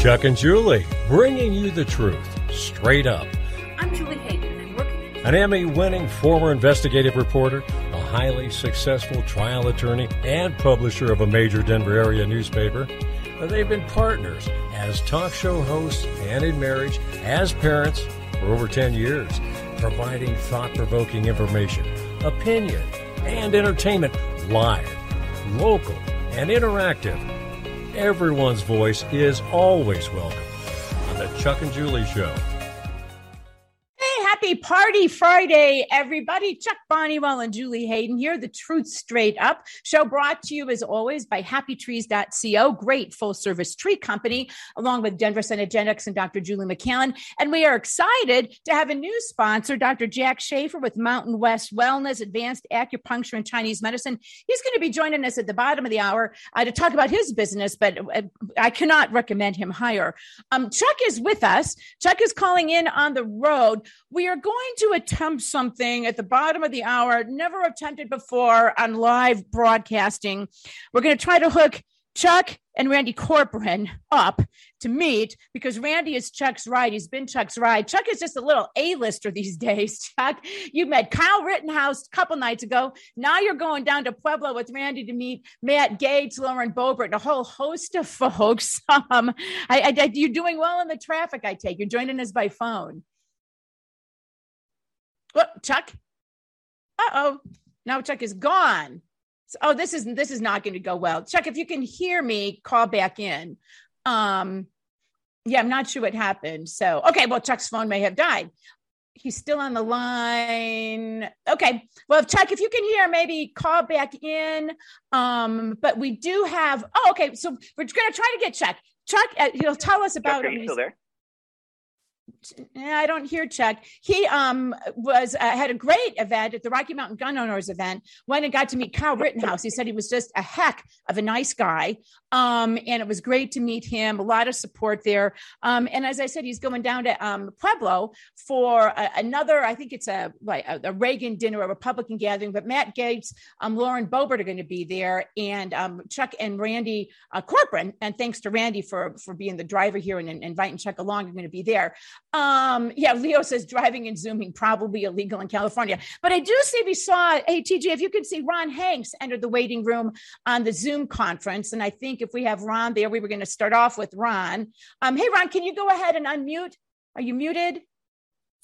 Chuck and Julie, bringing you the truth straight up. I'm Julie Hayden, and working An Emmy winning former investigative reporter, a highly successful trial attorney, and publisher of a major Denver area newspaper. They've been partners as talk show hosts and in marriage, as parents for over 10 years, providing thought provoking information, opinion, and entertainment live, local, and interactive. Everyone's voice is always welcome on the Chuck and Julie Show. Party Friday, everybody. Chuck Bonniwell and Julie Hayden here. The Truth Straight Up show brought to you as always by happytrees.co, great full service tree company, along with Denver Genetics and Dr. Julie McCallan. And we are excited to have a new sponsor, Dr. Jack Schaefer with Mountain West Wellness, Advanced Acupuncture and Chinese Medicine. He's going to be joining us at the bottom of the hour uh, to talk about his business, but uh, I cannot recommend him higher. Um, Chuck is with us. Chuck is calling in on the road. We are going to attempt something at the bottom of the hour, never attempted before on live broadcasting. We're going to try to hook Chuck and Randy Corcoran up to meet because Randy is Chuck's ride. He's been Chuck's ride. Chuck is just a little A-lister these days. Chuck, you met Kyle Rittenhouse a couple nights ago. Now you're going down to Pueblo with Randy to meet Matt Gaetz, Lauren Boebert, and a whole host of folks. Um, I, I, you're doing well in the traffic, I take. You're joining us by phone. Chuck? Uh oh. Now Chuck is gone. So, oh, this is this is not going to go well. Chuck, if you can hear me, call back in. Um, yeah, I'm not sure what happened. So, okay, well, Chuck's phone may have died. He's still on the line. Okay. Well, if Chuck, if you can hear, maybe call back in. Um, but we do have. Oh, okay. So we're going to try to get Chuck. Chuck, uh, he'll tell us about. Chuck, are you still there? I don't hear Chuck. He um was uh, had a great event at the Rocky Mountain Gun Owners event. Went and got to meet Kyle Rittenhouse. He said he was just a heck of a nice guy. Um, and it was great to meet him. A lot of support there. Um, and as I said, he's going down to um, Pueblo for a, another. I think it's a like a, a, Reagan dinner, a Republican gathering. But Matt Gaetz, um, Lauren Boebert are going to be there, and um, Chuck and Randy uh, Corcoran. And thanks to Randy for for being the driver here and, and inviting Chuck along. Are going to be there. Um, yeah, Leo says driving and zooming probably illegal in California. But I do see we saw, hey, TJ, if you can see Ron Hanks enter the waiting room on the Zoom conference. And I think if we have Ron there, we were going to start off with Ron. Um, hey, Ron, can you go ahead and unmute? Are you muted?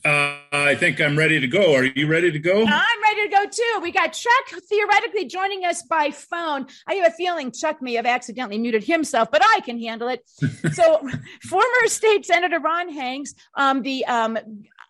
Uh, I think I'm ready to go. Are you ready to go? I'm ready to go too. We got Chuck theoretically joining us by phone. I have a feeling Chuck may have accidentally muted himself, but I can handle it. so, former state senator Ron Hanks, um, the um,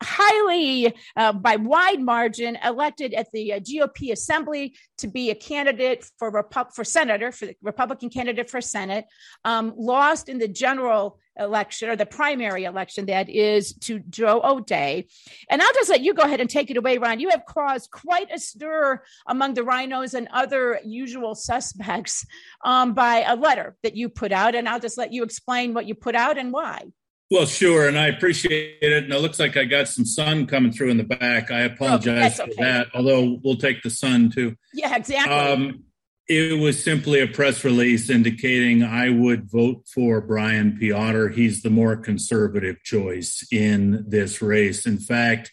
highly, uh, by wide margin, elected at the uh, GOP Assembly to be a candidate for Repu- for senator, for the Republican candidate for Senate, um, lost in the general election or the primary election that is to Joe O'Dea. And I'll just let you go ahead and take it away, Ron. You have caused quite a stir among the rhinos and other usual suspects um, by a letter that you put out. And I'll just let you explain what you put out and why. Well, sure, and I appreciate it. And it looks like I got some sun coming through in the back. I apologize okay. for that, although we'll take the sun too. Yeah, exactly. Um, it was simply a press release indicating I would vote for Brian Peotter. He's the more conservative choice in this race. In fact,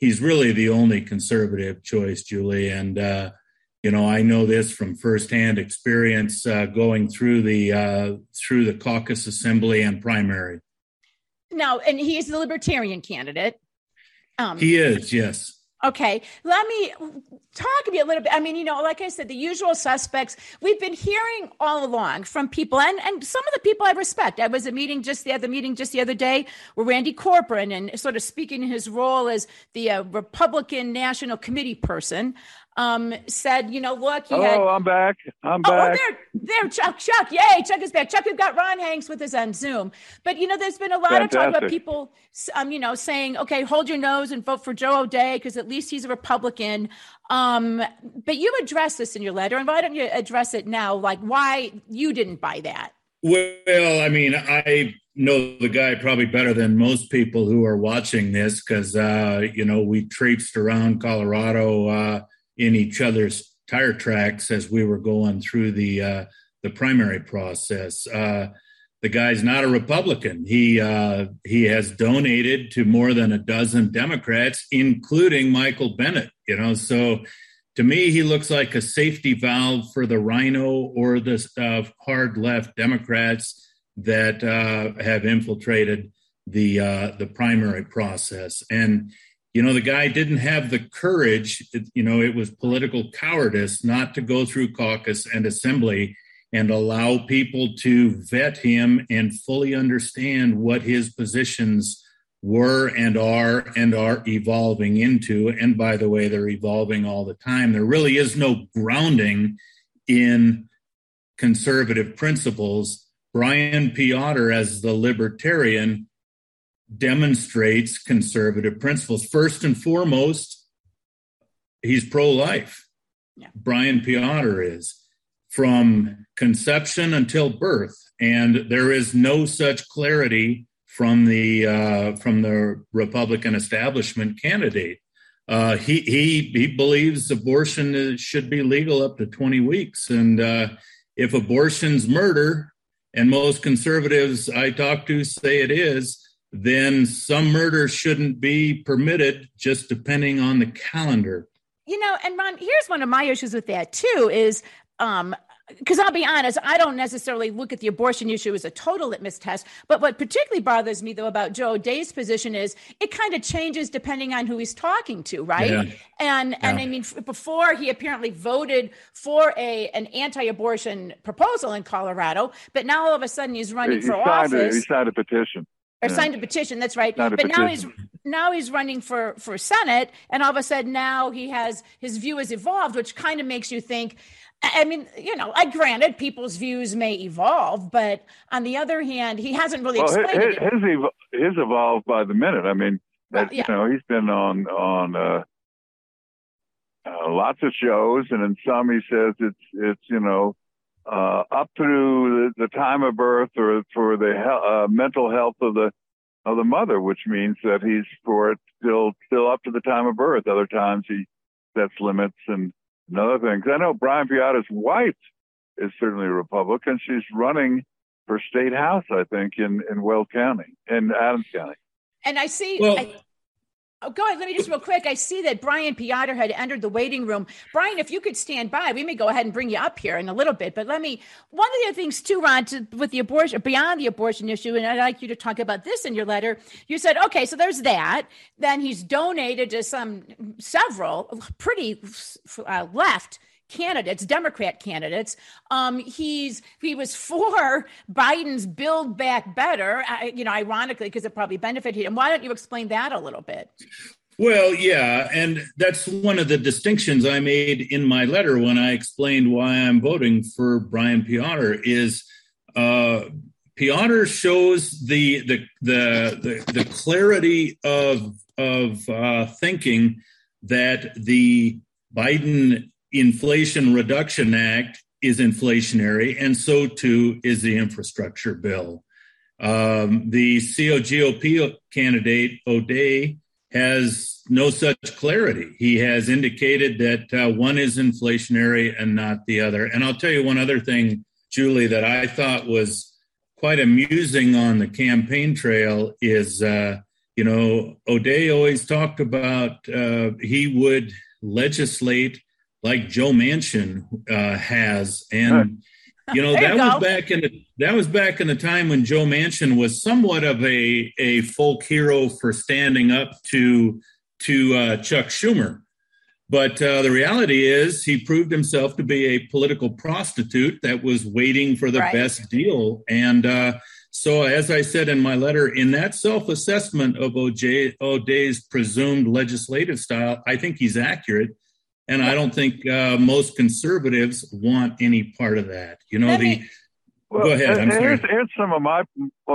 he's really the only conservative choice, Julie. And, uh, you know, I know this from firsthand experience uh, going through the uh, through the caucus assembly and primary. Now, and he's the libertarian candidate. Um, he is, yes. Okay, let me talk to you a little bit. I mean, you know, like I said, the usual suspects we've been hearing all along from people, and and some of the people I respect. I was a meeting just the other meeting just the other day where Randy Corcoran and sort of speaking in his role as the uh, Republican National Committee person um, said, you know, look, he oh, had, I'm back. I'm oh, oh back. Oh, there, there, Chuck, Chuck, yay, Chuck is back. Chuck, we've got Ron Hanks with us on Zoom. But you know, there's been a lot Fantastic. of talk about people, um, you know, saying, okay, hold your nose and vote for Joe O'Dea because at least he's a Republican. Um, but you address this in your letter, and why don't you address it now? Like, why you didn't buy that? Well, I mean, I know the guy probably better than most people who are watching this because, uh, you know, we traipsed around Colorado. Uh, in each other's tire tracks as we were going through the uh, the primary process. Uh, the guy's not a Republican. He uh, he has donated to more than a dozen Democrats, including Michael Bennet. You know, so to me, he looks like a safety valve for the Rhino or the uh, hard left Democrats that uh, have infiltrated the uh, the primary process. And you know, the guy didn't have the courage. You know, it was political cowardice not to go through caucus and assembly and allow people to vet him and fully understand what his positions were and are and are evolving into. And by the way, they're evolving all the time. There really is no grounding in conservative principles. Brian Peotter, as the libertarian, demonstrates conservative principles. First and foremost, he's pro life. Yeah. Brian Peotter is from conception until birth, and there is no such clarity from the uh, from the Republican establishment candidate. Uh, he he he believes abortion should be legal up to 20 weeks, and uh, if abortion's murder, and most conservatives I talk to say it is, then some murder shouldn't be permitted, just depending on the calendar. You know, and Ron, here's one of my issues with that too: is um, because I'll be honest, I don't necessarily look at the abortion issue as a total litmus test. But what particularly bothers me, though, about Joe O'Dea's position is it kind of changes depending on who he's talking to, right? Yeah. And yeah. and I mean, before he apparently voted for a an anti-abortion proposal in Colorado, but now all of a sudden he's running he, for office. A, he signed a petition. Or yeah. signed a petition. That's right. But now he's now he's running for for Senate, and all of a sudden now he has his view has evolved, which kind of makes you think I mean, you know, I granted people's views may evolve, but on the other hand, he hasn't really well, explained his, it. His, his evolved by the minute. I mean, well, yeah. you know, he's been on on uh, uh, lots of shows, and in some he says it's it's you know uh, up to the, the, time of birth or for the he- uh, mental health of the of the mother, which means that he's for it still still up to the time of birth. Other times he sets limits and another thing. Because I know Brian Peotter's wife is certainly a Republican. She's running for state house, I think, in in Weld County, in Adams County. And I see. Well, I, Oh, go ahead. Let me just real quick. I see that Brian Peotter had entered the waiting room. Brian, if you could stand by, we may go ahead and bring you up here in a little bit. But let me. One of the other things too, Ron, to, with the abortion beyond the abortion issue, and I'd like you to talk about this in your letter. You said, okay, so there's that. Then he's donated to some several pretty uh, left candidates, Democrat candidates. Um, he's he was for Biden's Build Back Better, uh, you know, ironically because it probably benefited him. Why don't you explain that a little bit? Well, yeah, and that's one of the distinctions I made in my letter when I explained why I'm voting for Brian Peotter is uh, Peotter shows the the the the, the clarity of of uh, thinking that the Biden Inflation Reduction Act is inflationary, and so too is the infrastructure bill. Um, the COGOP candidate, O'Dea, has no such clarity. He has indicated that uh, one is inflationary and not the other. And I'll tell you one other thing, Julie, that I thought was quite amusing on the campaign trail is, uh, you know, O'Dea always talked about uh, he would legislate like Joe Manchin uh, has, and you know that you was back in the that was back in the time when Joe Manchin was somewhat of a a folk hero for standing up to to uh, Chuck Schumer. But uh, the reality is, he proved himself to be a political prostitute that was waiting for the right. best deal. And uh, so, as I said in my letter, in that self assessment of O'Dea's presumed legislative style, I think he's accurate. And I don't think uh, most conservatives want any part of that. You know, the. Well, go ahead. I'm here's, here's some of my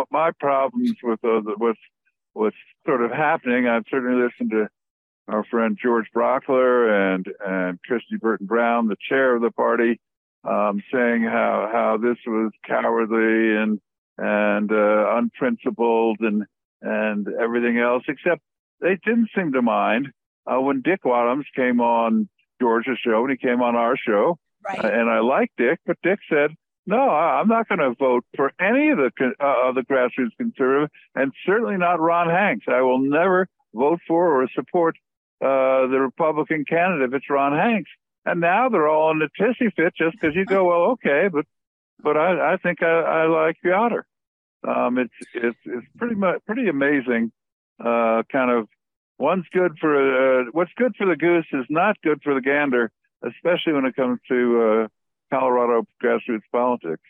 my problems with uh, with what's sort of happening. I've certainly listened to our friend George Brauchler and and Kristi Burton Brown, the chair of the party, um, saying how how this was cowardly and and uh, unprincipled and and everything else. Except they didn't seem to mind uh, when Dick Wadhams came on George's show and he came on our show. Right. And I liked Dick, but Dick said, no, I'm not going to vote for any of the uh, of the grassroots conservative, and certainly not Ron Hanks. I will never vote for or support uh, the Republican candidate if it's Ron Hanks. And now they're all in the tissy fit just because you go, well, okay, but but I, I think I, I like Peotter. Um, it's it's it's pretty much pretty amazing. Uh, kind of one's good for uh, what's good for the goose is not good for the gander, especially when it comes to uh, Colorado grassroots politics.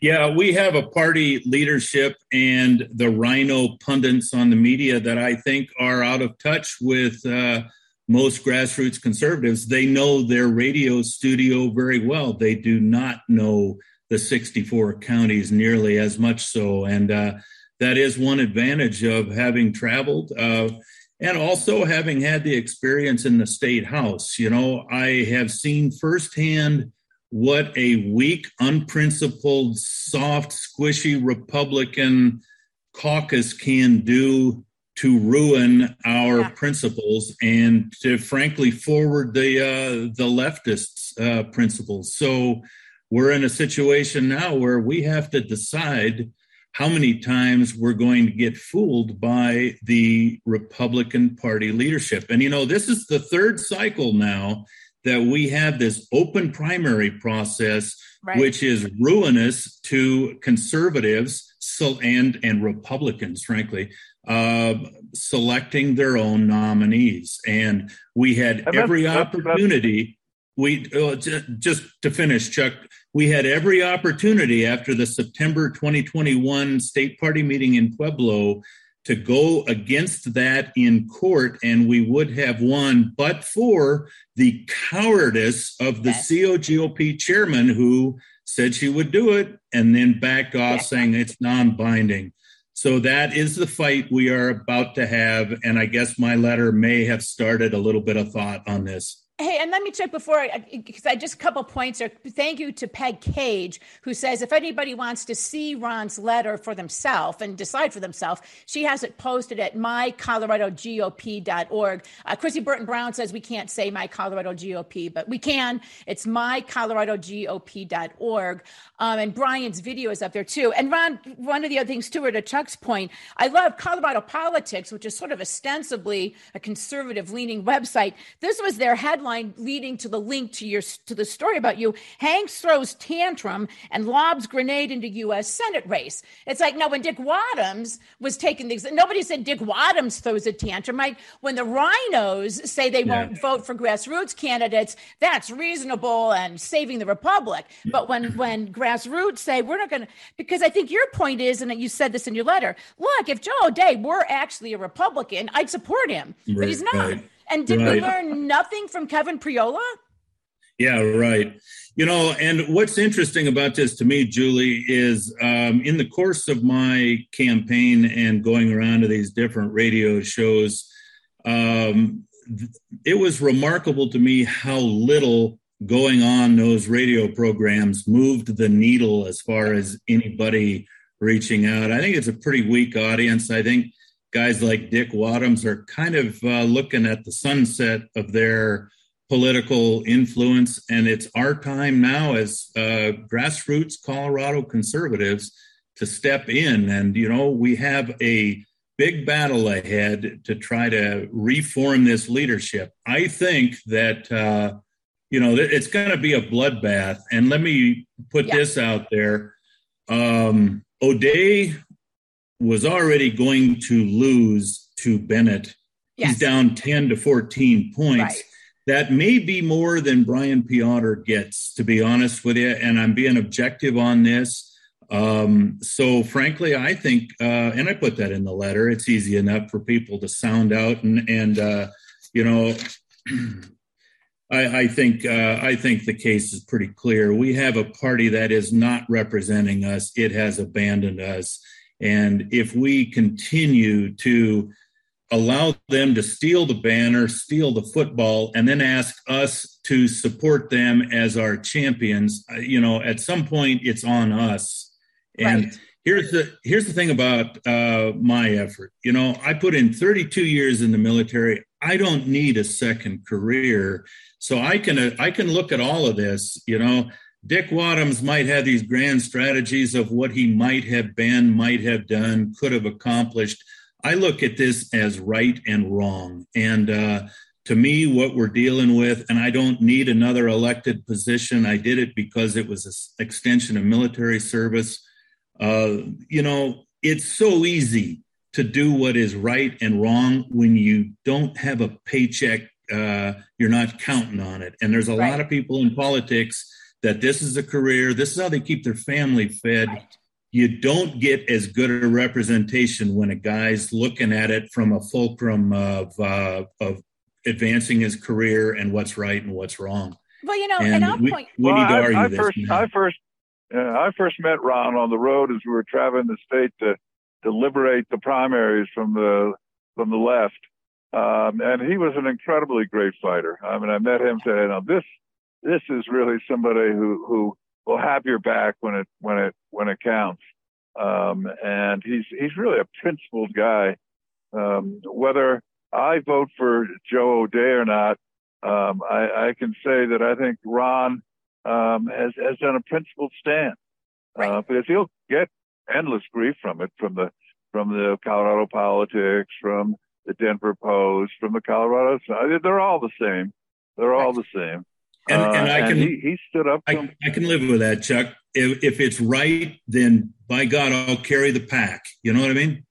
Yeah, we have a party leadership and the rhino pundits on the media that I think are out of touch with uh, most grassroots conservatives. They know their radio studio very well. They do not know the 64 counties nearly as much so. And uh, that is one advantage of having traveled. Uh, and also having had the experience in the state house. You know, I have seen firsthand what a weak, unprincipled, soft, squishy Republican caucus can do to ruin our yeah. principles and to frankly forward the uh, the leftists' uh, principles. So we're in a situation now where we have to decide how many times we're going to get fooled by the Republican Party leadership. And you know, this is the third cycle now that we have this open primary process, right. which is ruinous to conservatives so, and and Republicans, frankly, uh, selecting their own nominees. And we had every opportunity. We uh, just to finish, Chuck. We had every opportunity after the September 2021 state party meeting in Pueblo to go against that in court, and we would have won, but for the cowardice of the yes. COGOP chairman who said she would do it and then backed off yes. saying it's non binding. So that is the fight we are about to have. And I guess my letter may have started a little bit of thought on this. Hey, and let me check before, because I, I, just a couple points. There. Thank you to Peg Cage, who says if anybody wants to see Ron's letter for themselves and decide for themselves, she has it posted at mycoloradogop.org. Uh, Chrissy Burton Brown says we can't say my Colorado GOP, but we can. It's mycoloradogop.org. Um, and Brian's video is up there too. And Ron, one of the other things too, or to Chuck's point, I love Colorado Politics, which is sort of ostensibly a conservative leaning website. This was their headline leading to the link to your to the story about you. Hanks throws tantrum and lobs grenade into U.S. Senate race. It's like no, when Dick Wadhams was taking these, nobody said Dick Wadhams throws a tantrum. Right? When the rhinos say they yeah. won't vote for grassroots candidates, that's reasonable and saving the republic. But when when grassroots say we're not going to because i think your point is and you said this in your letter look if joe o'dea were actually a republican i'd support him right, but he's not right, and did right. we learn nothing from kevin priola yeah right you know and what's interesting about this to me julie is um, in the course of my campaign and going around to these different radio shows um, it was remarkable to me how little going on those radio programs moved the needle as far as anybody reaching out. I think it's a pretty weak audience. I think guys like Dick Wadhams are kind of uh, looking at the sunset of their political influence. And it's our time now as uh, grassroots Colorado conservatives to step in. And, you know, we have a big battle ahead to try to reform this leadership. I think that. Uh, you know, it's going to be a bloodbath. And let me put yeah. this out there. Um, O'Dea was already going to lose to Bennet. Yes. He's down 10 to 14 points. Right. That may be more than Brian Peotter gets, to be honest with you. And I'm being objective on this. Um, so, frankly, I think, uh, and I put that in the letter, it's easy enough for people to sound out and, and uh, you know, I, I think uh, I think the case is pretty clear. We have a party that is not representing us; it has abandoned us. And if we continue to allow them to steal the banner, steal the football, and then ask us to support them as our champions, uh, you know, at some point it's on us. And right. here's the here's the thing about uh, my effort. You know, I put in 32 years in the military. I don't need a second career. So I can I can look at all of this. You know, Dick Wadhams might have these grand strategies of what he might have been, might have done, could have accomplished. I look at this as right and wrong. And uh, to me, what we're dealing with, and I don't need another elected position. I did it because it was an extension of military service. Uh, you know, it's so easy to do what is right and wrong when you don't have a paycheck. Uh, you're not counting on it. And there's a right. lot of people in politics that this is a career, this is how they keep their family fed. Right. You don't get as good a representation when a guy's looking at it from a fulcrum of uh, of advancing his career and what's right and what's wrong. Well, you know, and, and I'll we, point. We well, need to argue I this. First, now. I first, uh, I first met Ron on the road as we were traveling the state to to liberate the primaries from the from the left. Um, and he was an incredibly great fighter. I mean, I met him today. Now this this is really somebody who who will have your back when it when it when it counts. Um, and he's he's really a principled guy. Um, whether I vote for Joe O'Dea or not, um, I, I, can say that I think Ron um, has has done a principled stand right. uh, because he'll get endless grief from it from the from the Colorado politics, from the Denver Post, from the Colorado. They're all the same. They're right. all the same. And, uh, and I can and he, he, stood up. I, I, can live with that, Chuck. If, if it's right, then by God, I'll carry the pack. You know what I mean?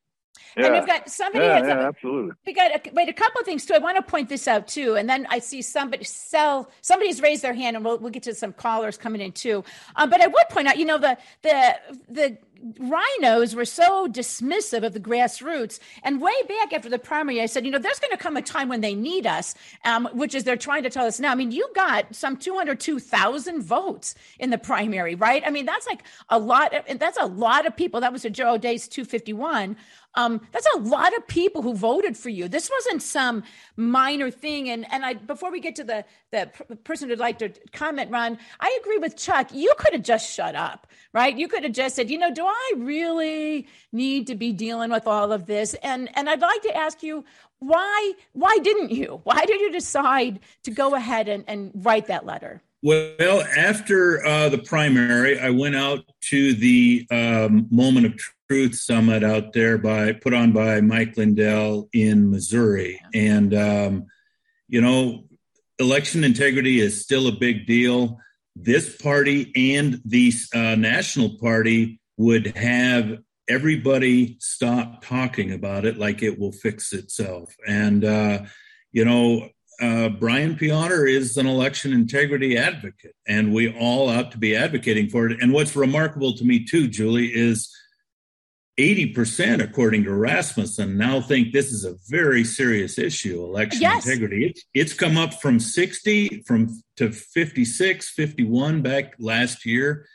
Yeah. And we've got somebody. Yeah, has yeah, absolutely. We got a, wait a couple of things too. I want to point this out too, and then I see somebody sell. Somebody's raised their hand, and we'll we'll get to some callers coming in too. Um, but I would point out, you know, the the the RINOs were so dismissive of the grassroots. And way back after the primary, I said, you know, there's going to come a time when they need us, um, which is they're trying to tell us now. I mean, you got some 202,000 votes in the primary, right? I mean, that's like a lot. Of, that's a lot of people. That was a Joe O'Dea's 251. Um, that's a lot of people who voted for you. This wasn't some minor thing. And and I before we get to the the person who'd like to comment, Ron, I agree with Chuck. You could have just shut up, right? You could have just said, you know, do I really need to be dealing with all of this? And and I'd like to ask you why why didn't you? Why did you decide to go ahead and, and write that letter? Well, after uh, the primary, I went out to the um, moment of Truth Summit out there by put on by Mike Lindell in Missouri, and um, you know, election integrity is still a big deal. This party and the uh, national party would have everybody stop talking about it like it will fix itself, and uh, you know, uh, Brian Peotter is an election integrity advocate, and we all ought to be advocating for it. And what's remarkable to me, too, Julie, is 80%, according to Rasmussen, now think this is a very serious issue, election yes. integrity. It's, it's come up from 60 from to 56, 51 back last year.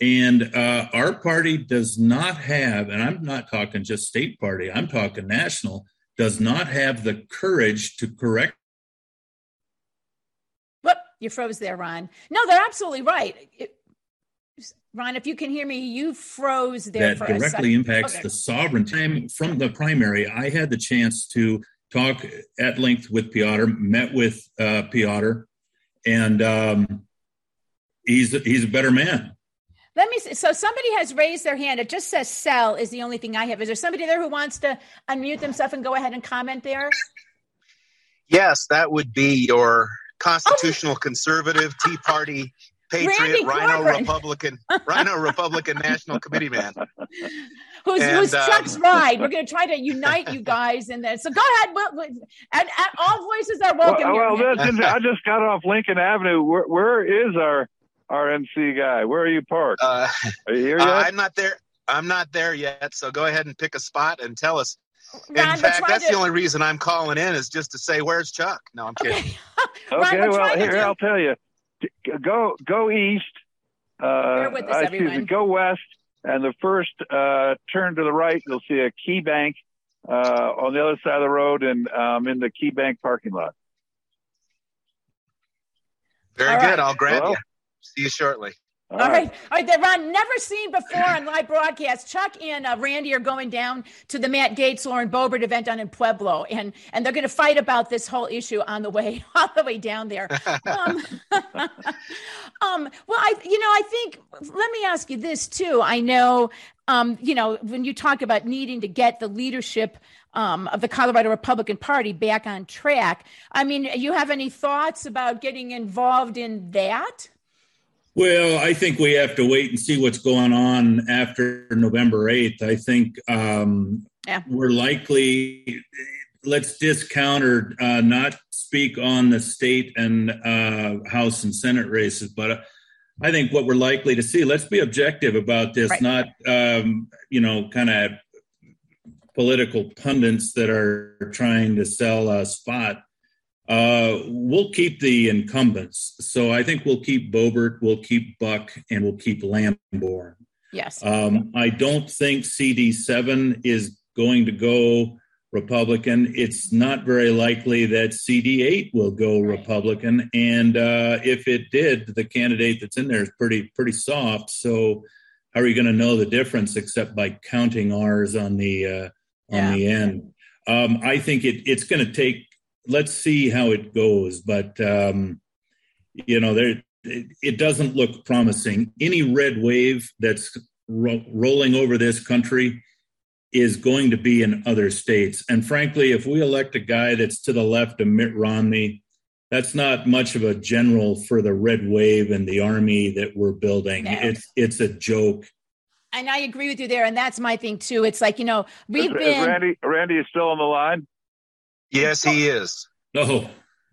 And uh, our party does not have, and I'm not talking just state party, I'm talking national, does not have the courage to correct Whoop, you froze there, Ron. No, they're absolutely right. It, Ron, if you can hear me, you froze there. That directly impacts okay. the sovereignty. From the primary, I had the chance to talk at length with Peotter, met with uh, Peotter, and um, he's he's a better man. Let me. See. So somebody has raised their hand. It just says "sell" is the only thing I have. Is there somebody there who wants to unmute themselves and go ahead and comment there? Yes, that would be your constitutional oh. conservative, Tea Party patriot, RINO Republican, rhino Republican National Committee man. Who's, and, who's um, Chuck's ride? We're going to try to unite you guys in this. So go ahead, and, and all voices are welcome. Well, well listen, I just got off Lincoln Avenue. Where, where is our RNC guy? Where are you parked? Uh, are you here uh, yet? Uh, I'm not there. I'm not there yet. So go ahead and pick a spot and tell us Ron, in fact, that's to... the only reason I'm calling in is just to say, "Where's Chuck?" No, I'm kidding. Okay, Ron, well, here do... I'll tell you. Go go east. Uh, with us, excuse me, go west, and the first uh, turn to the right, you'll see a Key Bank uh, on the other side of the road, and um, in the Key Bank parking lot. Very All good. Right. I'll grab Hello? you. See you shortly. All, All right. All right. Ron, never seen before on live broadcast. Chuck and uh, Randy are going down to the Matt Gaetz, Lauren Boebert event down in Pueblo, and and they're going to fight about this whole issue on the way all the way down there. um, um, well, I you know I think let me ask you this too. I know um, you know when you talk about needing to get the leadership um, of the Colorado Republican Party back on track. I mean, you have any thoughts about getting involved in that? Well, I think we have to wait and see what's going on after November 8th. I think um, yeah. we're likely, let's discount or uh, not speak on the state and uh, House and Senate races, but uh, I think what we're likely to see, let's be objective about this, right. not, um, you know, kind of political pundits that are trying to sell a spot uh, we'll keep the incumbents. So I think we'll keep Boebert, we'll keep Buck, and we'll keep Lamborn. Yes. Um, I don't think CD7 is going to go Republican. It's not very likely that CD8 will go Republican. And uh, if it did, the candidate that's in there is pretty pretty soft. So how are you going to know the difference except by counting R's on the uh, on yeah. the end? Um, I think it, it's going to take let's see how it goes. But um, you know, there it, it, doesn't look promising. Any red wave that's ro- rolling over this country is going to be in other states. And frankly, if we elect a guy that's to the left of Mitt Romney, that's not much of a general for the red wave and the army that we're building. No. It's it's a joke. And I agree with you there. And that's my thing too. It's like, you know, we've is, been is Randy Randy is still on the line. Yes, he is. Oh.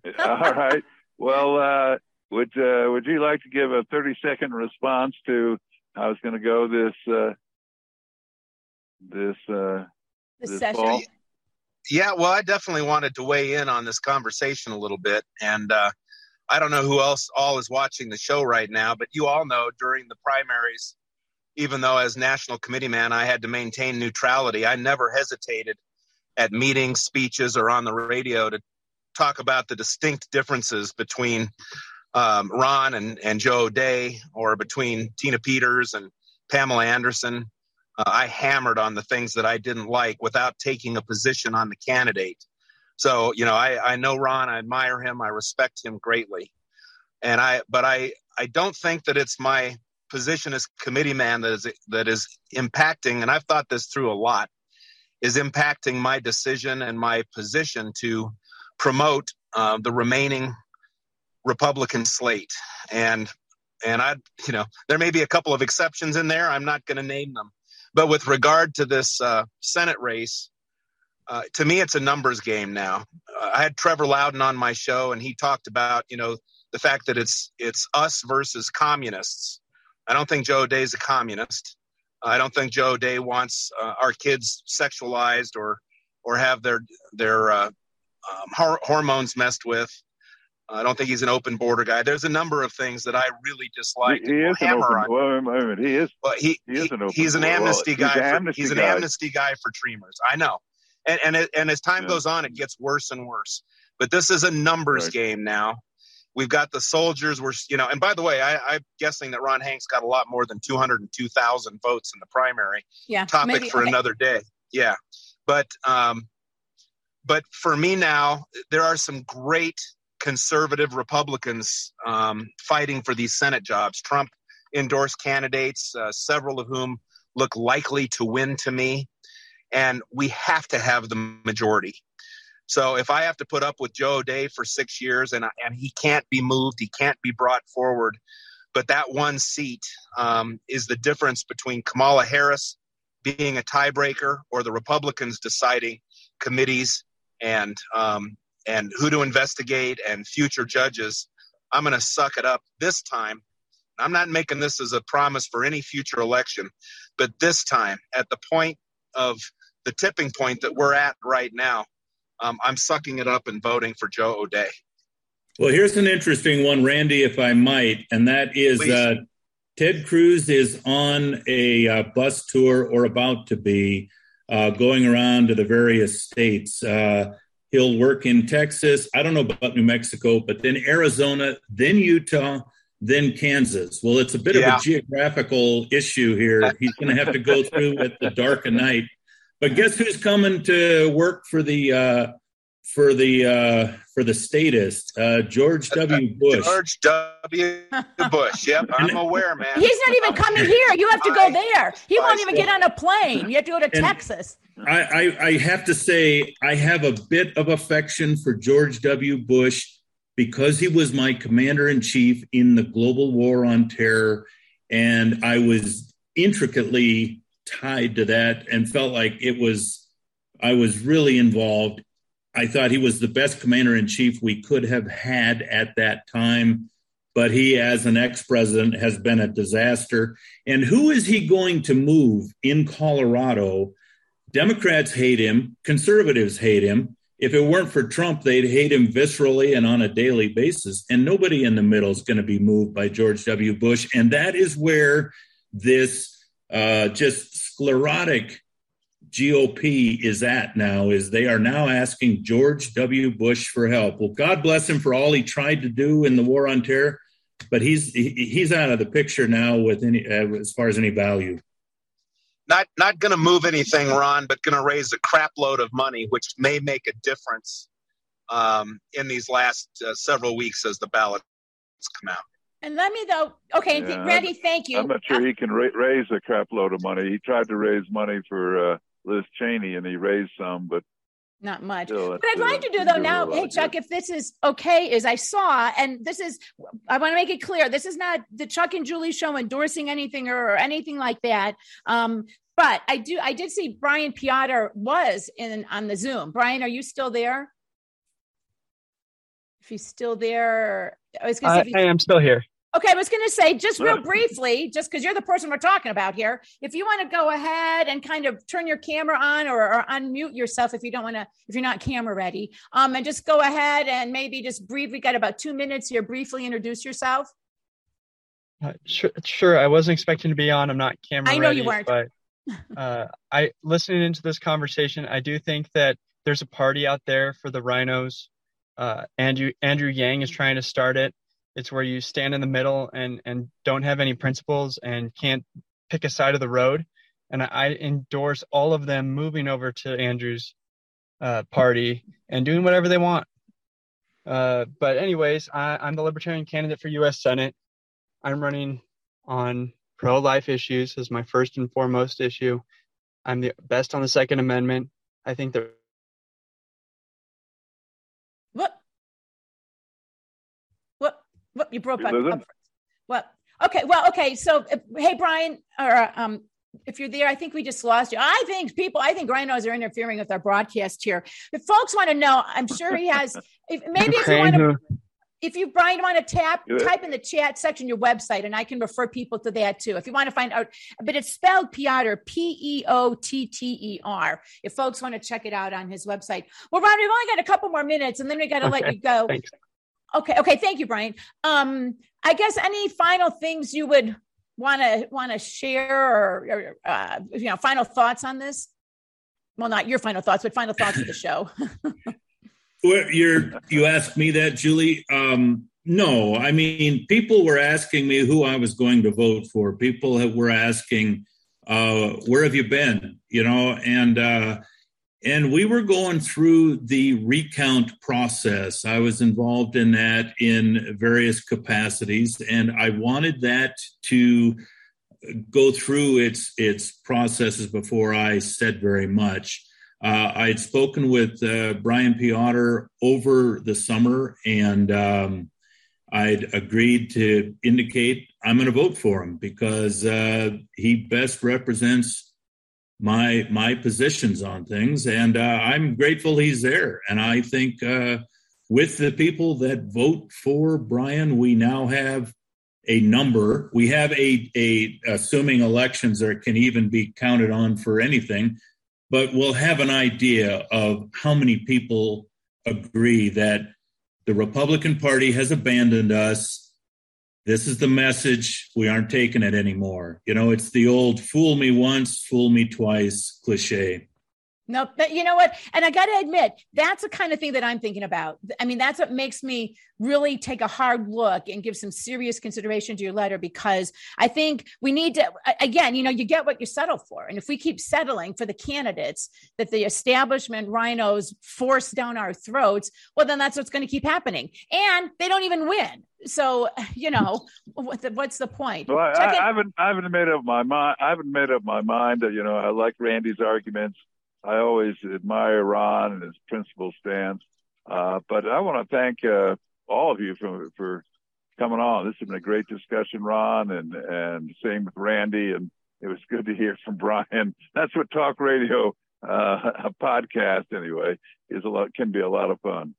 All right. Well, uh, would uh, would you like to give a 30 second response to how it's going to go this uh, this uh, this, this session? Fall? Yeah, well, I definitely wanted to weigh in on this conversation a little bit, and uh, I don't know who else all is watching the show right now, but you all know during the primaries, even though as national committee man I had to maintain neutrality, I never hesitated at meetings, speeches, or on the radio to talk about the distinct differences between um, Ron and, and Joe Day or between Tina Peters and Pamela Anderson. Uh, I hammered on the things that I didn't like without taking a position on the candidate. So, you know, I, I know Ron, I admire him, I respect him greatly. And I, but I, I don't think that it's my position as committee man that is, that is impacting, and I've thought this through a lot, is impacting my decision and my position to promote uh, the remaining Republican slate. And and I, you know, there may be a couple of exceptions in there. I'm not going to name them. But with regard to this uh, Senate race, uh, to me, it's a numbers game now. Uh, I had Trevor Loudon on my show, and he talked about, you know, the fact that it's it's us versus communists. I don't think Joe O'Dea is a communist. I don't think Joe O'Dea wants uh, our kids sexualized or or have their their uh, um, hor- hormones messed with. I don't think he's an open border guy. There's a number of things that I really dislike. He, he is an open, well, he is. But he, he is an open. He's an amnesty well, guy. He's, an, amnesty, for, he's guy. an amnesty guy for Dreamers. I know, and and it, and as time yeah. goes on, it gets worse and worse. But this is a numbers right. game now. We've got the soldiers. We're you know, and by the way, I, am guessing that Ron Hanks got a lot more than 202,000 votes in the primary. Yeah, topic maybe, for okay. another day. Yeah, but um, but for me now, there are some great conservative Republicans um, fighting for these Senate jobs. Trump endorsed candidates, uh, several of whom look likely to win to me, and we have to have the majority. So if I have to put up with Joe O'Dea for six years and and he can't be moved, he can't be brought forward, but that one seat um, is the difference between Kamala Harris being a tiebreaker or the Republicans deciding committees and um, and who to investigate and future judges. I'm going to suck it up this time. I'm not making this as a promise for any future election, but this time, at the point of the tipping point that we're at right now, um, I'm sucking it up and voting for Joe O'Dea. Well, here's an interesting one, Randy, if I might, and that is uh, Ted Cruz is on a uh, bus tour or about to be uh, going around to the various states. Uh, he'll work in Texas. I don't know about New Mexico, but then Arizona, then Utah, then Kansas. Well, it's a bit yeah. of a geographical issue here. He's going to have to go through at the dark of night. But guess who's coming to work for the uh, for the uh, for the statist, uh, George W. Bush. George W. Bush. Yep, I'm aware, man. He's not even coming here. You have to go there. He won't even get on a plane. You have to go to and Texas. I, I, I have to say, I have a bit of affection for George W. Bush because he was my commander in chief in the global war on terror, and I was intricately tied to that and felt like it was I was really involved I thought he was the best commander in chief we could have had at that time. But he, as an ex president, has been a disaster. And who is he going to move in Colorado? Democrats hate him, conservatives hate him. If it weren't for Trump, they'd hate him viscerally and on a daily basis. And nobody in the middle is going to be moved by George W. Bush. And that is where this uh, just sclerotic GOP is at now is they are now asking George W. Bush for help. Well, God bless him for all he tried to do in the war on terror, but he's he's out of the picture now with any uh, as far as any value. Not not going to move anything, Ron, but going to raise a crap load of money, which may make a difference um, in these last uh, several weeks as the ballots come out. And let me though. Okay, yeah, Randy, thank you. I'm not sure he can ra- raise a crap load of money. He tried to raise money for. Uh, Liz Cheney, and he raised some, but not much. Still, what I'd like to do though now, hey Chuck, if this is okay, is I saw, and this is, I want to make it clear, this is not the Chuck and Julie show endorsing anything or, or anything like that. Um, but I do, I did see Brian Peotter was in on the Zoom. Brian, are you still there? If he's still there, I was going to say, I am still here. Okay, I was going to say just real briefly, just because you're the person we're talking about here, if you want to go ahead and kind of turn your camera on or, or unmute yourself if you don't want to, if you're not camera ready, um, and just go ahead and maybe just briefly, got about two minutes here, briefly introduce yourself. Uh, sure, sure. I wasn't expecting to be on. I'm not camera. I know ready, you weren't. But uh, I listening into this conversation, I do think that there's a party out there for the rhinos. Uh, Andrew Andrew Yang is trying to start it it's where you stand in the middle and and don't have any principles and can't pick a side of the road. And I, endorse all of them moving over to Andrew's uh, party and doing whatever they want. Uh, but anyways, I, I'm the Libertarian candidate for U.S. Senate. I'm running on pro-life issues as my first and foremost issue. I'm the best on the Second Amendment. I think that you broke up. up well, okay. Well, okay. So, hey, Brian, or um, if you're there, I think we just lost you. I think people, I think rhinos are interfering with our broadcast here. If folks want to know, I'm sure he has. If, maybe if you want to, if you Brian want to tap, type in the chat section your website, and I can refer people to that too. If you want to find out, but it's spelled Peotter, P E O T T E R. If folks want to check it out on his website. Well, Ron, we've only got a couple more minutes, and then we got to okay, let you go. Thanks. Okay. Okay. Thank you, Brian. Um, I guess any final things you would want to want to share or, or uh, you know final thoughts on this? Well, not your final thoughts, but final thoughts of the show. well, you're you asked me that, Julie. Um, no, I mean people were asking me who I was going to vote for. People were asking, uh, "Where have you been?" You know, and uh, and we were going through the recount process. I was involved in that in various capacities, and I wanted that to go through its its processes before I said very much. Uh, I had spoken with uh, Brian Peotter over the summer, and um, I'd agreed to indicate I'm going to vote for him because uh, he best represents my my positions on things, and uh, I'm grateful he's there. And I think uh, with the people that vote for Brian, we now have a number. We have a a assuming elections are can even be counted on for anything, but we'll have an idea of how many people agree that the Republican Party has abandoned us this is the message. We aren't taking it anymore. You know, it's the old fool me once, fool me twice cliche. No, but you know what? And I got to admit, that's the kind of thing that I'm thinking about. I mean, that's what makes me really take a hard look and give some serious consideration to your letter because I think we need to, again, you know, you get what you settle for. And if we keep settling for the candidates that the establishment rhinos force down our throats, well, then that's what's going to keep happening. And they don't even win. So, you know, what the, what's the point? Well, I, I, haven't, I haven't made up my mind. I haven't made up my mind that, you know, I like Randy's arguments I always admire Ron and his principle stance. Uh, but I want to thank uh, all of you for for coming on. This has been a great discussion, Ron, and and same with Randy. And it was good to hear from Brian. That's what talk radio, uh, a podcast anyway, is a lot can be a lot of fun.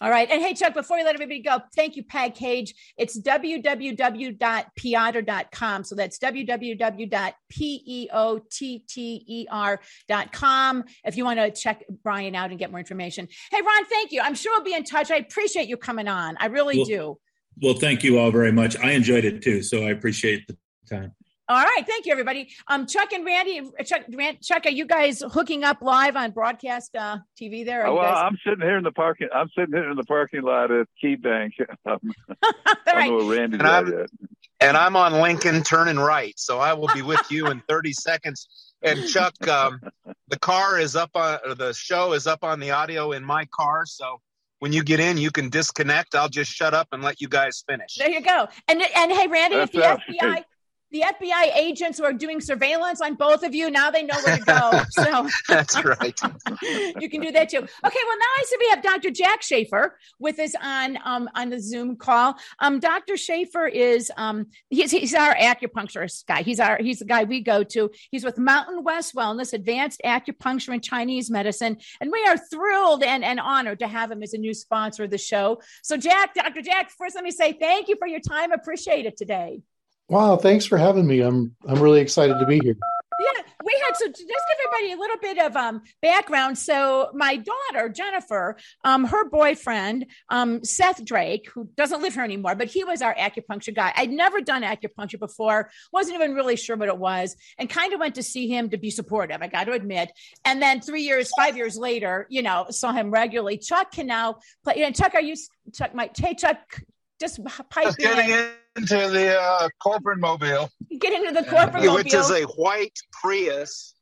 All right. And hey, Chuck, before we let everybody go, thank you, Peg Cage. It's www.peotter.com. So that's www.peotter.com if you want to check Brian out and get more information. Hey, Ron, thank you. I'm sure we'll be in touch. I appreciate you coming on. I really well, do. Well, thank you all very much. I enjoyed it too. So I appreciate the time. All right, thank you, everybody. Um, Chuck and Randy, Chuck, Rand, Chuck, are you guys hooking up live on broadcast uh, TV there? well, guys... I'm sitting here in the parking. I'm sitting here in the parking lot at KeyBank. Um, I don't know where Randy's and I'm, yet. And I'm on Lincoln, turning right, so I will be with you in 30 seconds. And Chuck, um, the car is up on the show is up on the audio in my car, so when you get in, you can disconnect. I'll just shut up and let you guys finish. There you go. And and hey, Randy, That's if the FBI the FBI agents who are doing surveillance on both of you now they know where to go. So that's right. you can do that too. Okay, well now I see we have Dr. Jack Schaefer with us on um, on the Zoom call. Um, Dr. Schaefer is um, he's he's our acupuncturist guy. He's our he's the guy we go to. He's with Mountain West Wellness, Advanced Acupuncture and Chinese Medicine, and we are thrilled and and honored to have him as a new sponsor of the show. So Jack, Dr. Jack, first let me say thank you for your time. Appreciate it today. Wow, thanks for having me. I'm I'm really excited to be here. Yeah, we had so just give everybody a little bit of um, background. So my daughter Jennifer, um, her boyfriend um, Seth Drake, who doesn't live here anymore, but he was our acupuncture guy. I'd never done acupuncture before, wasn't even really sure what it was, and kind of went to see him to be supportive. I got to admit. And then three years, five years later, you know, saw him regularly. Chuck can now play. And Chuck, are you Chuck? My hey Chuck, just pipe just getting in. Into the uh, corporate mobile. Get into the corporate mobile, which is a white Prius.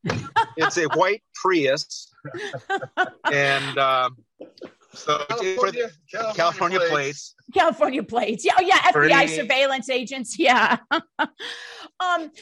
it's a white Prius, and um, so California, California, California plates. plates. California plates. Yeah, oh, yeah. FBI Pretty. surveillance agents. Yeah. um.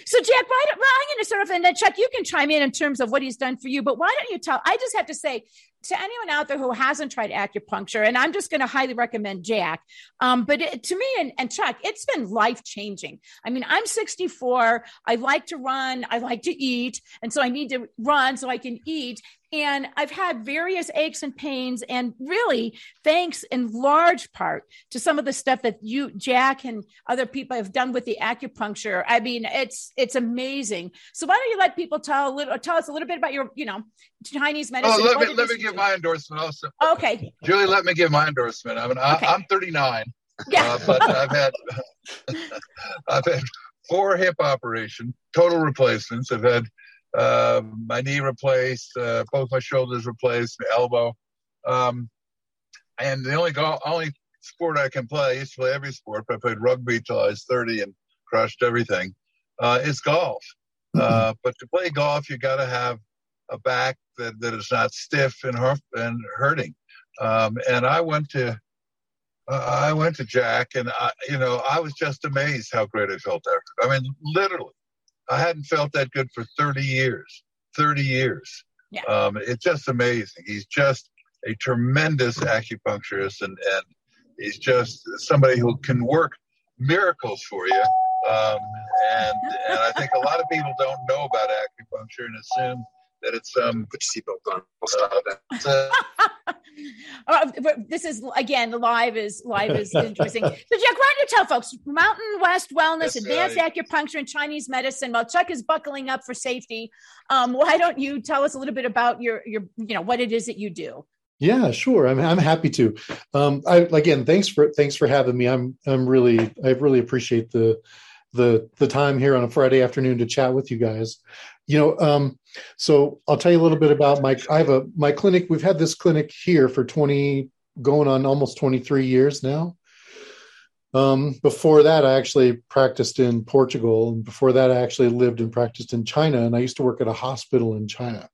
So Jack, why don't, well, I'm going to sort of and then Chuck, you can chime in in terms of what he's done for you. But why don't you tell? I just have to say, to anyone out there who hasn't tried acupuncture, and I'm just going to highly recommend Jack. Um, but it, to me and, and Chuck, it's been life changing. I mean, I'm 64. I like to run. I like to eat. And so I need to run so I can eat. And I've had various aches and pains, and really, thanks in large part to some of the stuff that you, Jack, and other people have done with the acupuncture. I mean, it's it's amazing. So why don't you let people tell a little, tell us a little bit about your, you know, Chinese medicine? Oh, let me let me give my endorsement also. Okay, Julie, let me give my endorsement. I mean, I, okay. I'm 39, yeah. Uh, but I've had I've had four hip operations, total replacements. I've had uh, my knee replaced, uh, both my shoulders replaced, my elbow. Um, and the only go- only sport I can play, I used to play every sport, but I played rugby till I was 30 and crushed everything, uh, is golf. Mm-hmm. Uh, but to play golf, you got to have a back that, that is not stiff and, and hurting. Um, and I went to uh, I went to Jack, and I, you know I was just amazed how great I felt after. I mean, literally, I hadn't felt that good for 30 years. 30 years. Yeah. Um, it's just amazing. He's just a tremendous acupuncturist, and, and he's just somebody who can work miracles for you. Um, and, and I think a lot of people don't know about acupuncture and assume that it's um put your seatbelt on. Uh, uh, this is again live is live is interesting. So Jack, why don't you tell folks Mountain West Wellness, yes, Advanced Acupuncture, and Chinese Medicine. While Chuck is buckling up for safety, um, why don't you tell us a little bit about your your you know what it is that you do? Yeah, sure. I'm I'm happy to. Um, I again, thanks for thanks for having me. I'm I'm really I really appreciate the the the time here on a Friday afternoon to chat with you guys. You know, um, so I'll tell you a little bit about my. I have a my clinic. We've had this clinic here for twenty, going on almost twenty three years now. Um, before that, I actually practiced in Portugal, and before that, I actually lived and practiced in China. And I used to work at a hospital in China.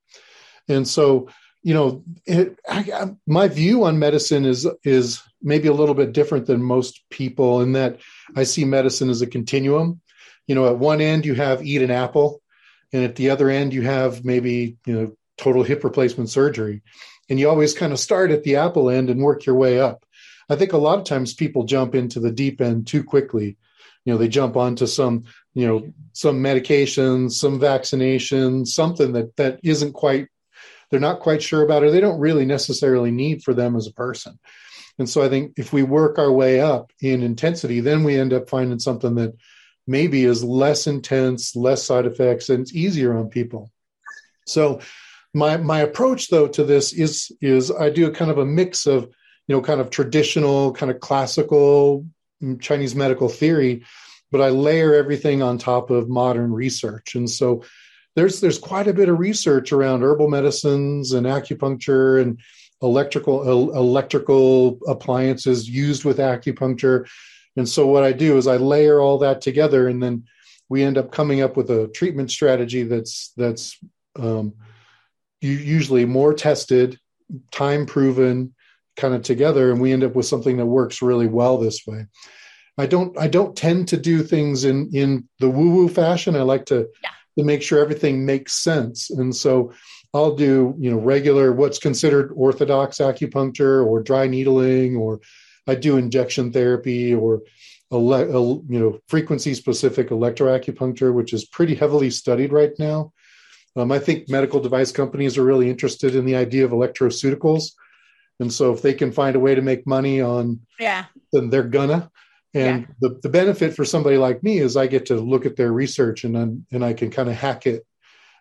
And so, you know, it, I, my view on medicine is is maybe a little bit different than most people in that I see medicine as a continuum. You know, at one end you have eat an apple, and at the other end you have maybe you know total hip replacement surgery, and you always kind of start at the apple end and work your way up. I think a lot of times people jump into the deep end too quickly. You know, they jump onto some, you know, some medications, some vaccinations, something that that isn't quite they're not quite sure about or they don't really necessarily need for them as a person. And so I think if we work our way up in intensity, then we end up finding something that maybe is less intense, less side effects, and it's easier on people. So my my approach though to this is is I do a kind of a mix of you know, kind of traditional, kind of classical mm, Chinese medical theory, but I layer everything on top of modern research. And so there's there's quite a bit of research around herbal medicines and acupuncture and electrical electrical appliances used with acupuncture. And so what I do is I layer all that together, and then we end up coming up with a treatment strategy that's that's um, usually more tested, time proven, kind of together and we end up with something that works really well this way i don't i don't tend to do things in in the woo woo fashion i like to yeah. To make sure everything makes sense. And so i'll do you know regular what's considered orthodox acupuncture or dry needling or i do injection therapy or ele- you know frequency specific electroacupuncture which is pretty heavily studied right now. Um, i think medical device companies are really interested in the idea of electroceuticals. And so if they can find a way to make money on yeah. Then they're gonna and yeah. the, the benefit for somebody like me is i get to look at their research and then and i can kind of hack it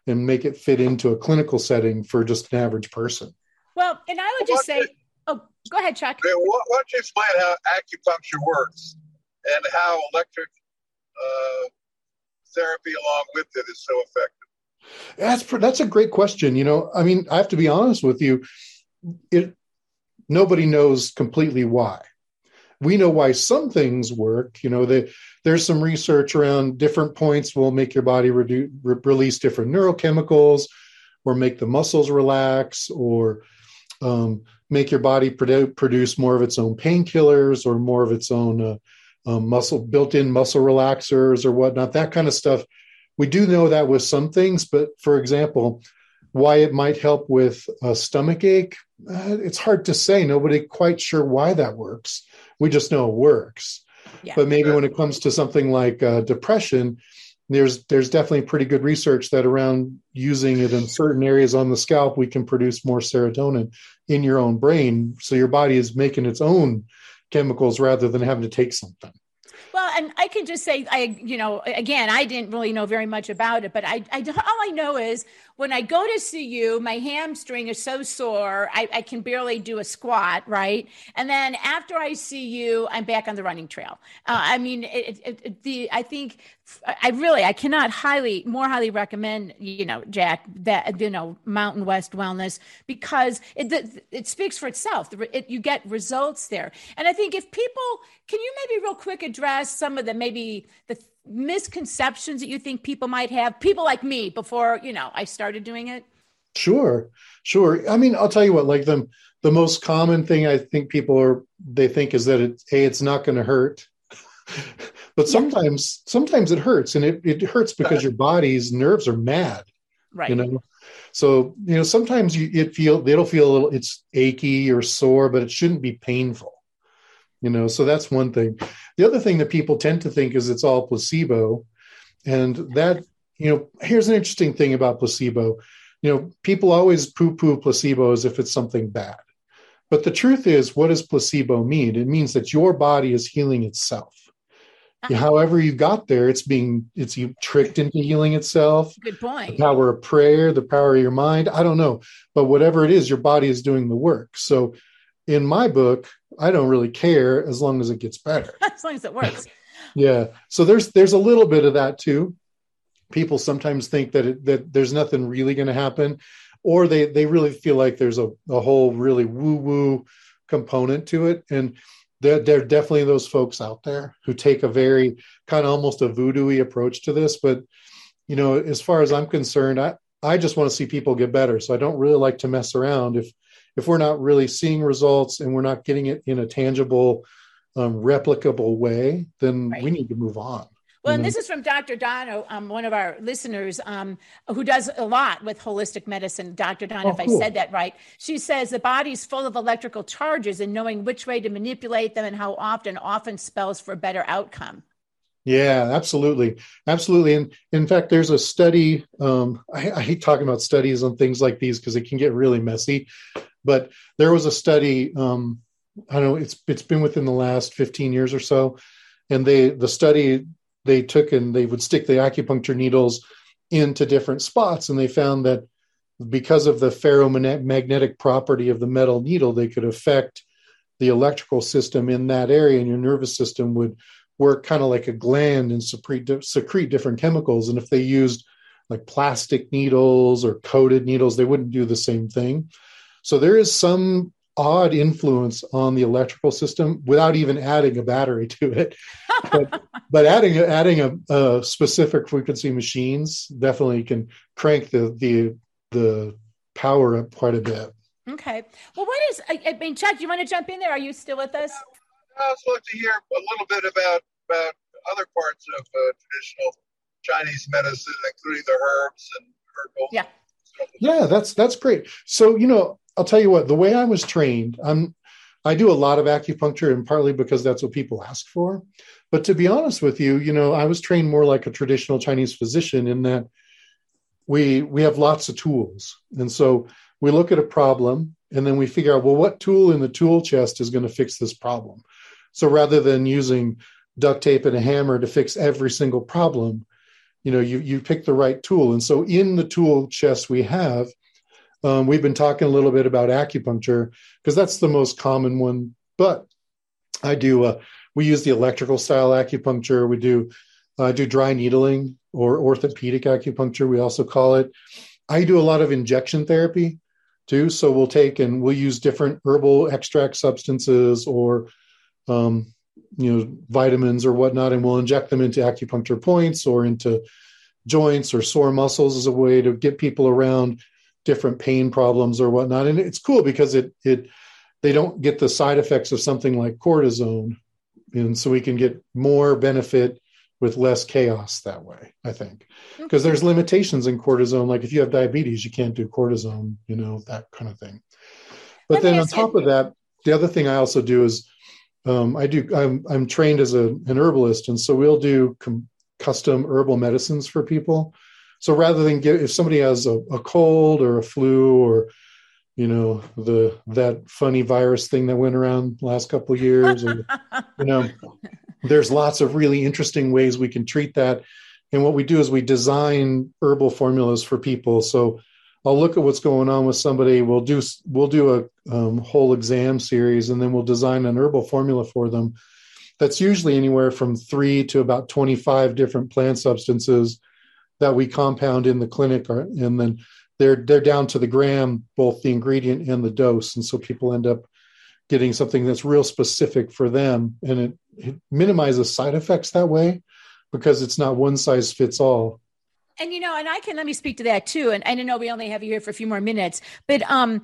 and make it fit into a clinical setting for just an average person well and i would just say oh go ahead chuck why don't you explain how acupuncture works and how electric uh, therapy along with it is so effective that's that's a great question you know i mean i have to be honest with you it nobody knows completely why. We know why some things work. You know, the, there's some research around different points will make your body redu- re- release different neurochemicals, or make the muscles relax, or um, make your body produ- produce more of its own painkillers or more of its own uh, um, muscle built-in muscle relaxers or whatnot. That kind of stuff. We do know that with some things, but for example, why it might help with a stomach ache, uh, it's hard to say. Nobody quite sure why that works. We just know it works. Yeah. But maybe when it comes to something like uh, depression, there's there's definitely pretty good research that around using it in certain areas on the scalp, we can produce more serotonin in your own brain, so your body is making its own chemicals rather than having to take something. Well, and I can just say, I, you know, again, I didn't really know very much about it, but I, I all I know is when I go to see you, my hamstring is so sore, I, I can barely do a squat, right? And then after I see you, I'm back on the running trail. Uh, I mean, it, it, it, the I think I really I cannot highly more highly recommend you know Jack that you know Mountain West Wellness because it it speaks for itself. It, you get results there, and I think if people can you maybe real quick address some of the maybe the misconceptions that you think people might have people like me before you know I started doing it. Sure, sure. I mean, I'll tell you what. Like the the most common thing I think people are they think is that it's hey, it's not going to hurt. but sometimes sometimes it hurts and it, it hurts because your body's nerves are mad right you know so you know sometimes you it feel it'll feel a little it's achy or sore but it shouldn't be painful you know so that's one thing the other thing that people tend to think is it's all placebo. And that you know here's an interesting thing about placebo. You know people always poo poo placebo as if it's something bad. But the truth is what does placebo mean? It means that your body is healing itself. Uh-huh. however you got there it's being it's you tricked into healing itself. Good point. The power of prayer the power of your mind i don't know. But whatever it is your body is doing the work. So in my book i don't really care as long as it gets better as long as it works Yeah. So there's there's a little bit of that too. People sometimes think that it, that there's nothing really going to happen, or they they really feel like there's a, a whole really woo woo component to it. And there, there are definitely those folks out there who take a very kind of almost a voodoo approach to this. But you know, as far as I'm concerned, I I just want to see people get better. So I don't really like to mess around if if we're not really seeing results and we're not getting it in a tangible, um, replicable way, then right. we need to move on. Well, and this is from Dr. Dono, um, one of our listeners um, who does a lot with holistic medicine. Dr. Dono, oh, if cool. I said that right, she says the body's full of electrical charges, and knowing which way to manipulate them and how often often spells for a better outcome. Yeah, absolutely, absolutely. And in fact, there's a study. Um, I, I, hate talking about studies on things like these because it can get really messy. But there was a study. Um, I don't know. It's it's been within the last 15 years or so, and they the study they took and they would stick the acupuncture needles into different spots, and they found that because of the ferromagnetic property of the metal needle, they could affect the electrical system in that area, and your nervous system would work kind of like a gland and secrete, secrete different chemicals. And if they used like plastic needles or coated needles, they wouldn't do the same thing. So there is some odd influence on the electrical system without even adding a battery to it. but, but, adding adding a, a, specific frequency machines definitely can crank the the the power up quite a bit. Okay. Well, what is I, I mean, Chuck? Do you want to jump in there? Are you still with us? I was looking to hear a little bit about about other parts of uh, traditional Chinese medicine, including the herbs and herbal. Yeah. Yeah, that's that's great. So you know, I'll tell you what. The way I was trained, I'm I do a lot of acupuncture, and partly because that's what people ask for. But to be honest with you, you know, I was trained more like a traditional Chinese physician in that we we have lots of tools, and so we look at a problem and then we figure out well what tool in the tool chest is going to fix this problem so rather than using duct tape and a hammer to fix every single problem, you know, you you pick the right tool. And so in the tool chest we have, um, we've been talking a little bit about acupuncture because that's the most common one. But I do uh, we use the electrical style acupuncture. We do I uh, do dry needling or orthopedic acupuncture. We also call it. I do a lot of injection therapy too. So we'll take and we'll use different herbal extract substances or um, you know vitamins or whatnot, and we'll inject them into acupuncture points or into joints or sore muscles as a way to get people around different pain problems or whatnot. And it's cool because it it they don't get the side effects of something like cortisone, and so we can get more benefit with less chaos that way i think because there's limitations in cortisone like if you have diabetes you can't do cortisone you know that kind of thing but then on top of that the other thing i also do is um, I do. I'm I'm trained as a, an herbalist, and so we'll do com- custom herbal medicines for people. So rather than give, if somebody has a, a cold or a flu or you know the that funny virus thing that went around last couple of years, or, you know, there's lots of really interesting ways we can treat that. And what we do is we design herbal formulas for people. So I'll look at what's going on with somebody. We'll do we'll do a um, whole exam series, and then we'll design an herbal formula for them. That's usually anywhere from three to about twenty five different plant substances that we compound in the clinic, are, and then they're they're down to the gram, both the ingredient and the dose, and so people end up getting something that's real specific for them, and it, it minimizes side effects that way because it's not one size fits all. And you know, and I can let me speak to that too. And I know we only have you here for a few more minutes, but um,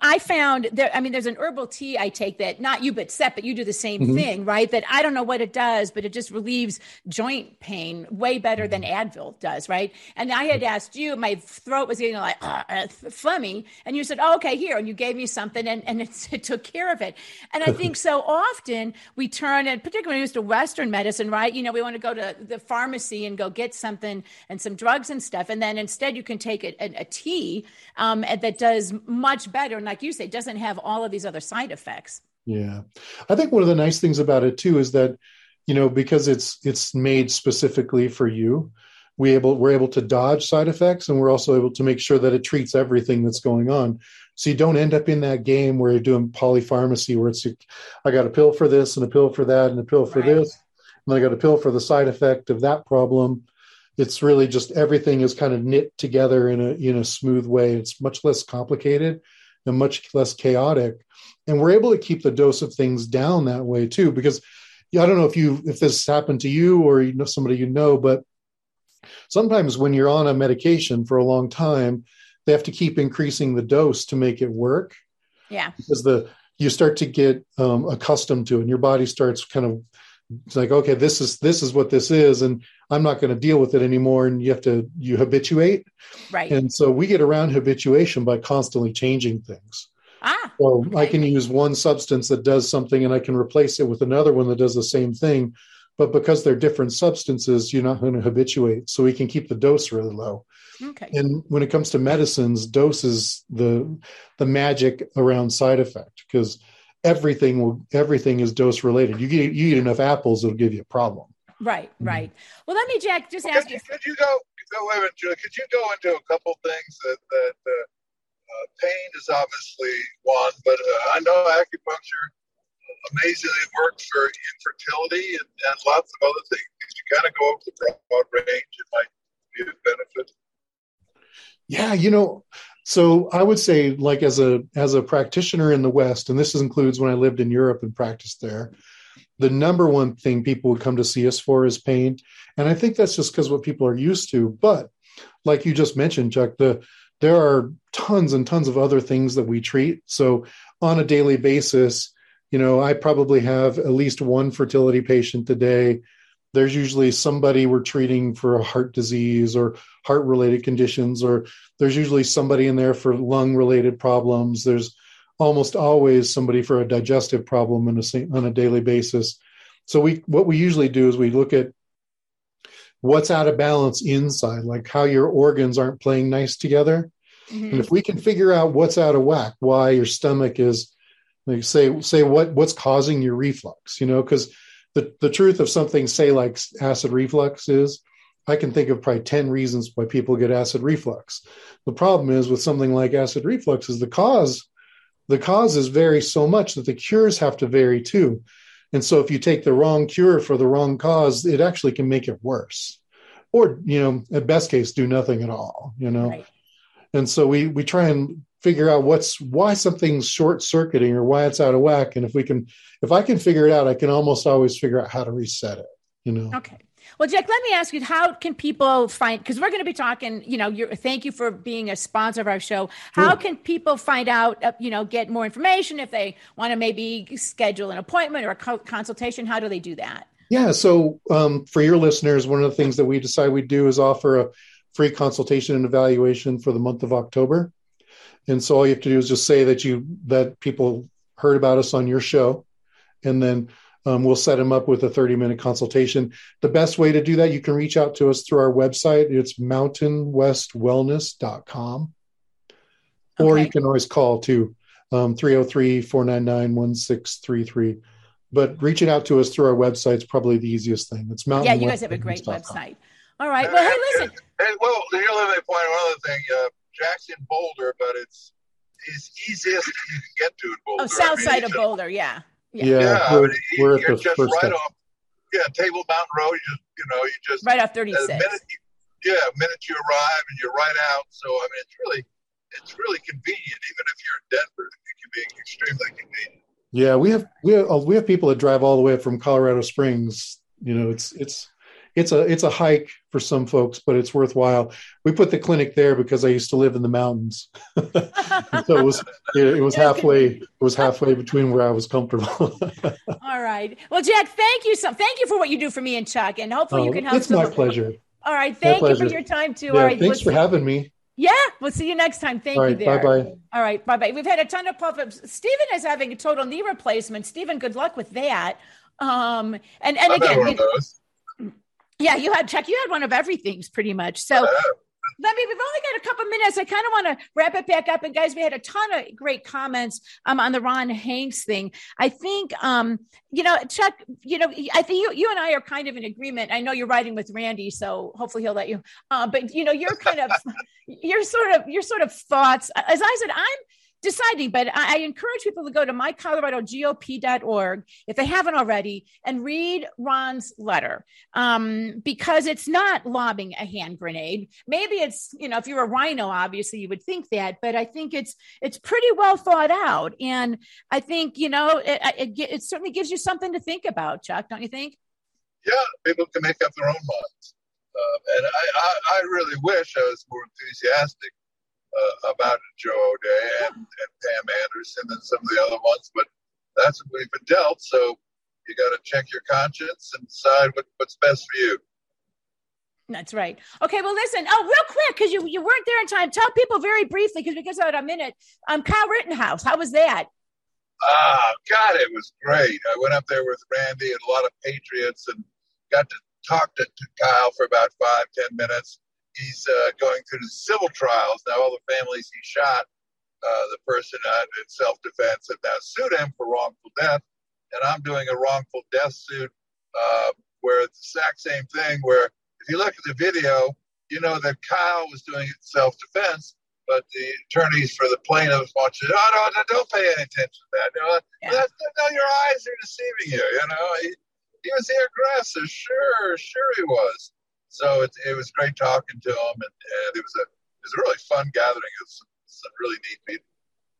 I found that I mean, there's an herbal tea I take that not you, but Seth, but you do the same mm-hmm. thing, right? That I don't know what it does, but it just relieves joint pain way better than Advil does, right? And I had asked you, my throat was getting like uh, uh, phlegmy, and you said, oh, okay, here. And you gave me something and, and it, it took care of it. And I think so often we turn, and particularly when it comes to Western medicine, right? You know, we want to go to the pharmacy and go get something and some drugs and stuff. And then instead you can take a, a, a tea um, that does much better and like you say doesn't have all of these other side effects yeah i think one of the nice things about it too is that you know because it's it's made specifically for you we able we're able to dodge side effects and we're also able to make sure that it treats everything that's going on so you don't end up in that game where you're doing polypharmacy where it's i got a pill for this and a pill for that and a pill for right. this and I got a pill for the side effect of that problem. It's really just everything is kind of knit together in a in a smooth way. It's much less complicated and much less chaotic, and we're able to keep the dose of things down that way too. Because yeah, I don't know if you if this happened to you or you know somebody you know, but sometimes when you're on a medication for a long time, they have to keep increasing the dose to make it work. Yeah, because the you start to get um, accustomed to it and your body starts kind of it's like okay this is this is what this is and i'm not going to deal with it anymore and you have to you habituate right and so we get around habituation by constantly changing things ah so okay. i can use one substance that does something and i can replace it with another one that does the same thing but because they're different substances you're not going to habituate so we can keep the dose really low Okay. And when it comes to medicines, dose is the the magic around side effect because everything will everything is dose related. You get you eat enough apples, it'll give you a problem. Right, mm-hmm. right. Well, let me, Jack, just well, ask could you. Could you go? Go wait a minute, Could you go into a couple things that that uh, uh, pain is obviously one, but uh, I know acupuncture amazingly works for infertility and, and lots of other things. You kind of go over the broad range, it might be a benefit. Yeah, you know, so I would say like as a as a practitioner in the West, and this includes when I lived in Europe and practiced there, the number one thing people would come to see us for is pain. And I think that's just because what people are used to. But like you just mentioned, Chuck, the there are tons and tons of other things that we treat. So on a daily basis, you know, I probably have at least one fertility patient a day there's usually somebody we're treating for a heart disease or heart related conditions or there's usually somebody in there for lung related problems. There's almost always somebody for a digestive problem on a, on a daily basis. So we what we usually do is we look at what's out of balance inside like how your organs aren't playing nice together. Mm-hmm. and if we can figure out what's out of whack why your stomach is like say say what what's causing your reflux you know because the, the truth of something, say, like acid reflux is, I can think of probably 10 reasons why people get acid reflux. The problem is with something like acid reflux is the cause, the causes vary so much that the cures have to vary too. And so if you take the wrong cure for the wrong cause, it actually can make it worse. Or, you know, at best case, do nothing at all, you know. Right. And so we we try and figure out what's why something's short circuiting or why it's out of whack. And if we can if i can figure it out i can almost always figure out how to reset it you know? Okay. Well jack let me ask you how can people find because we're going to be talking you know you're, thank you for being a sponsor of our show. How sure. can people find out uh, you know get more information if they want to maybe schedule an appointment or a co- consultation? How do they do that? Yeah so um, for your listeners one of the things that we decide we do is offer a free consultation and evaluation for the month of october and so all you have to do is just say that you that people heard about us on your show, and then um, we'll set them up with a 30 minute consultation. The best way to do that, you can reach out to us through our website. It's mountainwestwellness.com. Okay. Or you can always call to um, 303 499 1633. But reaching out to us through our website is probably the easiest thing. It's mountain. Yeah, you guys have a great website. All right. Well, hey, listen. And, and well, here, let me point one other thing. Uh, Jackson Boulder, but it's it's easiest you can get to in oh, Boulder. Oh, south I mean, side of Boulder, yeah. Yeah, yeah, we're, we're you're just right step. off. Yeah, Table Mountain Road. You just you know you just right off uh, thirty six. Minute, yeah, minute you arrive and you're right out. So I mean, it's really it's really convenient. Even if you're in Denver, it can be extremely convenient. Yeah, we have we have uh, we have people that drive all the way up from Colorado Springs. You know, it's it's it's a it's a hike for some folks, but it's worthwhile. We put the clinic there because I used to live in the mountains, so it was it, it was halfway it was halfway between where I was comfortable. All right, well, Jack, thank you so thank you for what you do for me and Chuck, and hopefully oh, you can help. It's my pleasure. All right, thank you for your time too. Yeah, All right, thanks for having me. Yeah, we'll see you next time. Thank All right, you. There. Bye bye. All right, bye bye. We've had a ton of pop ups. Stephen is having a total knee replacement. Stephen, good luck with that. Um, and and I've again, yeah, you had Chuck. You had one of everything's pretty much. So let me. We've only got a couple minutes. I kind of want to wrap it back up. And guys, we had a ton of great comments um, on the Ron Hanks thing. I think, um, you know, Chuck. You know, I think you, you and I are kind of in agreement. I know you're riding with Randy, so hopefully he'll let you. Uh, but you know, you're kind of, you're sort of, your sort of thoughts. As I said, I'm deciding. But I, I encourage people to go to mycoloradogop.org if they haven't already and read Ron's letter um, because it's not lobbing a hand grenade. Maybe it's you know if you're a RINO, obviously you would think that, but I think it's it's pretty well thought out, and I think you know it, it, it certainly gives you something to think about, Chuck. Don't you think? Yeah, people can make up their own minds. Uh, and I, I, I, really wish I was more enthusiastic uh, about Joe O'Dea and, and Pam Anderson and some of the other ones, but that's what we've been dealt. So you got to check your conscience and decide what, what's best for you. That's right. Okay, well, listen. Oh, real quick, because you, you weren't there in time. Tell people very briefly, because we get about a minute. Um, Kyle Rittenhouse, how was that? Ah, God, it was great. I went up there with Randy and a lot of patriots and got to talk to, to Kyle for about five, ten minutes he's uh, going through the civil trials now. All the families he shot, uh, the person uh, in self-defense have now sued him for wrongful death, and I'm doing a wrongful death suit uh, where it's the exact same thing. Where if you look at the video, you know that Kyle was doing it self-defense, but the attorneys for the plaintiffs want you. Oh no, no, don't pay any attention to that. You know, yeah. no, your eyes are deceiving you. You know, he, he was the aggressor. Sure, sure he was. So it, it was great talking to him, and, and it was a it was a really fun gathering. Was some, some really neat people.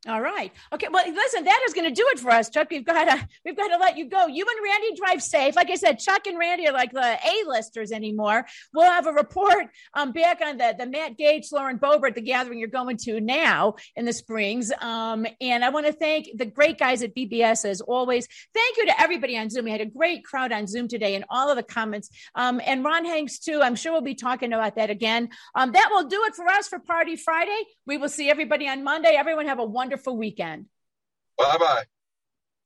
All right. Okay. Well, listen, that is going to do it for us, Chuck. We've got to we've got to let you go. You and Randy drive safe. Like I said, Chuck and Randy are like the A-listers anymore. We'll have a report um, back on the the Matt Gaetz, Lauren Boebert, the gathering you're going to now in the Springs. Um, and I want to thank the great guys at BBS as always. Thank you to everybody on Zoom. We had a great crowd on Zoom today, and all of the comments. Um, and Ron Hanks too. I'm sure we'll be talking about that again. Um, that will do it for us for Party Friday. We will see everybody on Monday. Everyone have a wonderful wonderful weekend. Bye bye.